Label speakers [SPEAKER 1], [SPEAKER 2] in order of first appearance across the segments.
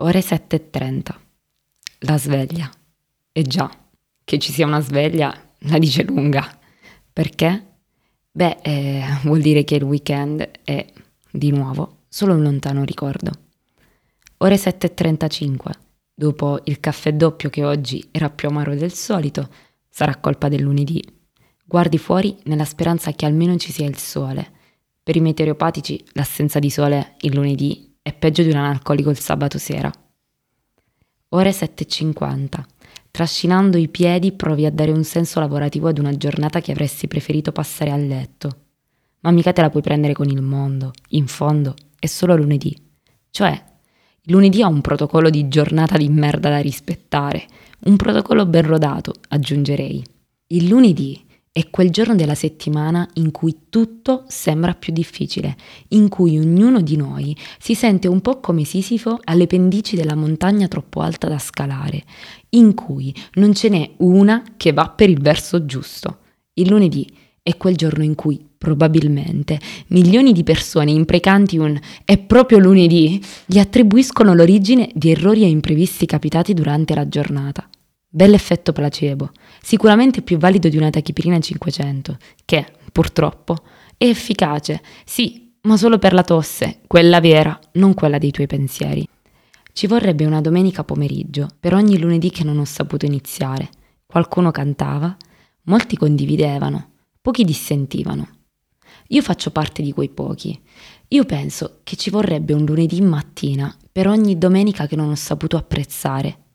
[SPEAKER 1] Ore 7.30. La sveglia. E già, che ci sia una sveglia la dice lunga. Perché? Beh, eh, vuol dire che il weekend è, di nuovo, solo un lontano ricordo. Ore 7.35. Dopo il caffè doppio che oggi era più amaro del solito, sarà colpa del lunedì. Guardi fuori nella speranza che almeno ci sia il sole. Per i meteoropatici l'assenza di sole il lunedì è peggio di un analcolico il sabato sera. Ore 7.50. Trascinando i piedi provi a dare un senso lavorativo ad una giornata che avresti preferito passare a letto. Ma mica te la puoi prendere con il mondo. In fondo, è solo lunedì. Cioè, lunedì ha un protocollo di giornata di merda da rispettare. Un protocollo ben rodato, aggiungerei. Il lunedì è quel giorno della settimana in cui tutto sembra più difficile, in cui ognuno di noi si sente un po' come Sisifo alle pendici della montagna troppo alta da scalare, in cui non ce n'è una che va per il verso giusto. Il lunedì è quel giorno in cui probabilmente milioni di persone imprecanti un è proprio lunedì gli attribuiscono l'origine di errori e imprevisti capitati durante la giornata. Bell'effetto placebo, sicuramente più valido di una tachipirina 500, che, purtroppo, è efficace, sì, ma solo per la tosse, quella vera, non quella dei tuoi pensieri. Ci vorrebbe una domenica pomeriggio per ogni lunedì che non ho saputo iniziare. Qualcuno cantava, molti condividevano, pochi dissentivano. Io faccio parte di quei pochi. Io penso che ci vorrebbe un lunedì mattina per ogni domenica che non ho saputo apprezzare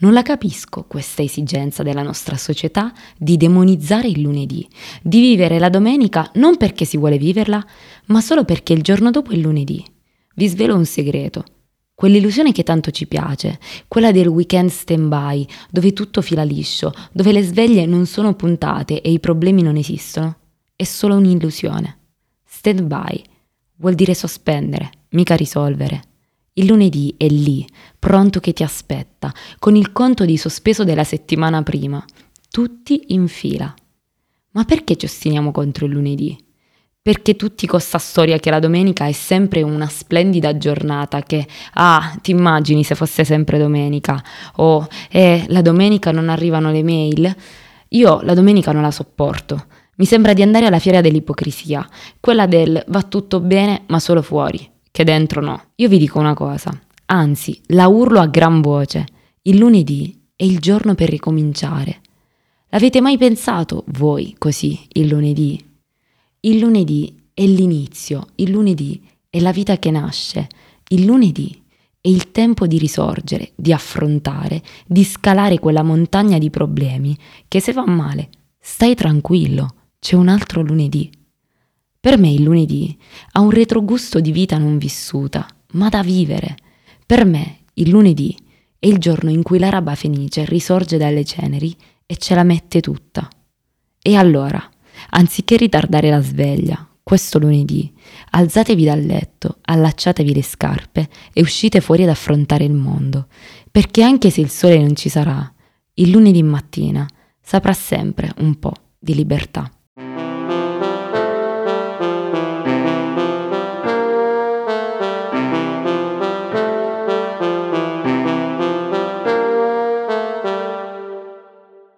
[SPEAKER 1] non la capisco questa esigenza della nostra società di demonizzare il lunedì, di vivere la domenica non perché si vuole viverla, ma solo perché il giorno dopo è lunedì. Vi svelo un segreto. Quell'illusione che tanto ci piace, quella del weekend stand-by, dove tutto fila liscio, dove le sveglie non sono puntate e i problemi non esistono, è solo un'illusione. Stand-by vuol dire sospendere, mica risolvere. Il lunedì è lì, pronto che ti aspetta, con il conto di sospeso della settimana prima, tutti in fila. Ma perché ci ostiniamo contro il lunedì? Perché tutti con sta storia che la domenica è sempre una splendida giornata che, ah, ti immagini se fosse sempre domenica, o, eh, la domenica non arrivano le mail? Io la domenica non la sopporto. Mi sembra di andare alla fiera dell'ipocrisia, quella del va tutto bene ma solo fuori che dentro no. Io vi dico una cosa, anzi, la urlo a gran voce. Il lunedì è il giorno per ricominciare. L'avete mai pensato voi così, il lunedì? Il lunedì è l'inizio, il lunedì è la vita che nasce, il lunedì è il tempo di risorgere, di affrontare, di scalare quella montagna di problemi che se va male, stai tranquillo, c'è un altro lunedì. Per me il lunedì ha un retrogusto di vita non vissuta, ma da vivere. Per me il lunedì è il giorno in cui l'araba fenice risorge dalle ceneri e ce la mette tutta. E allora, anziché ritardare la sveglia, questo lunedì, alzatevi dal letto, allacciatevi le scarpe e uscite fuori ad affrontare il mondo, perché anche se il sole non ci sarà, il lunedì mattina saprà sempre un po' di libertà.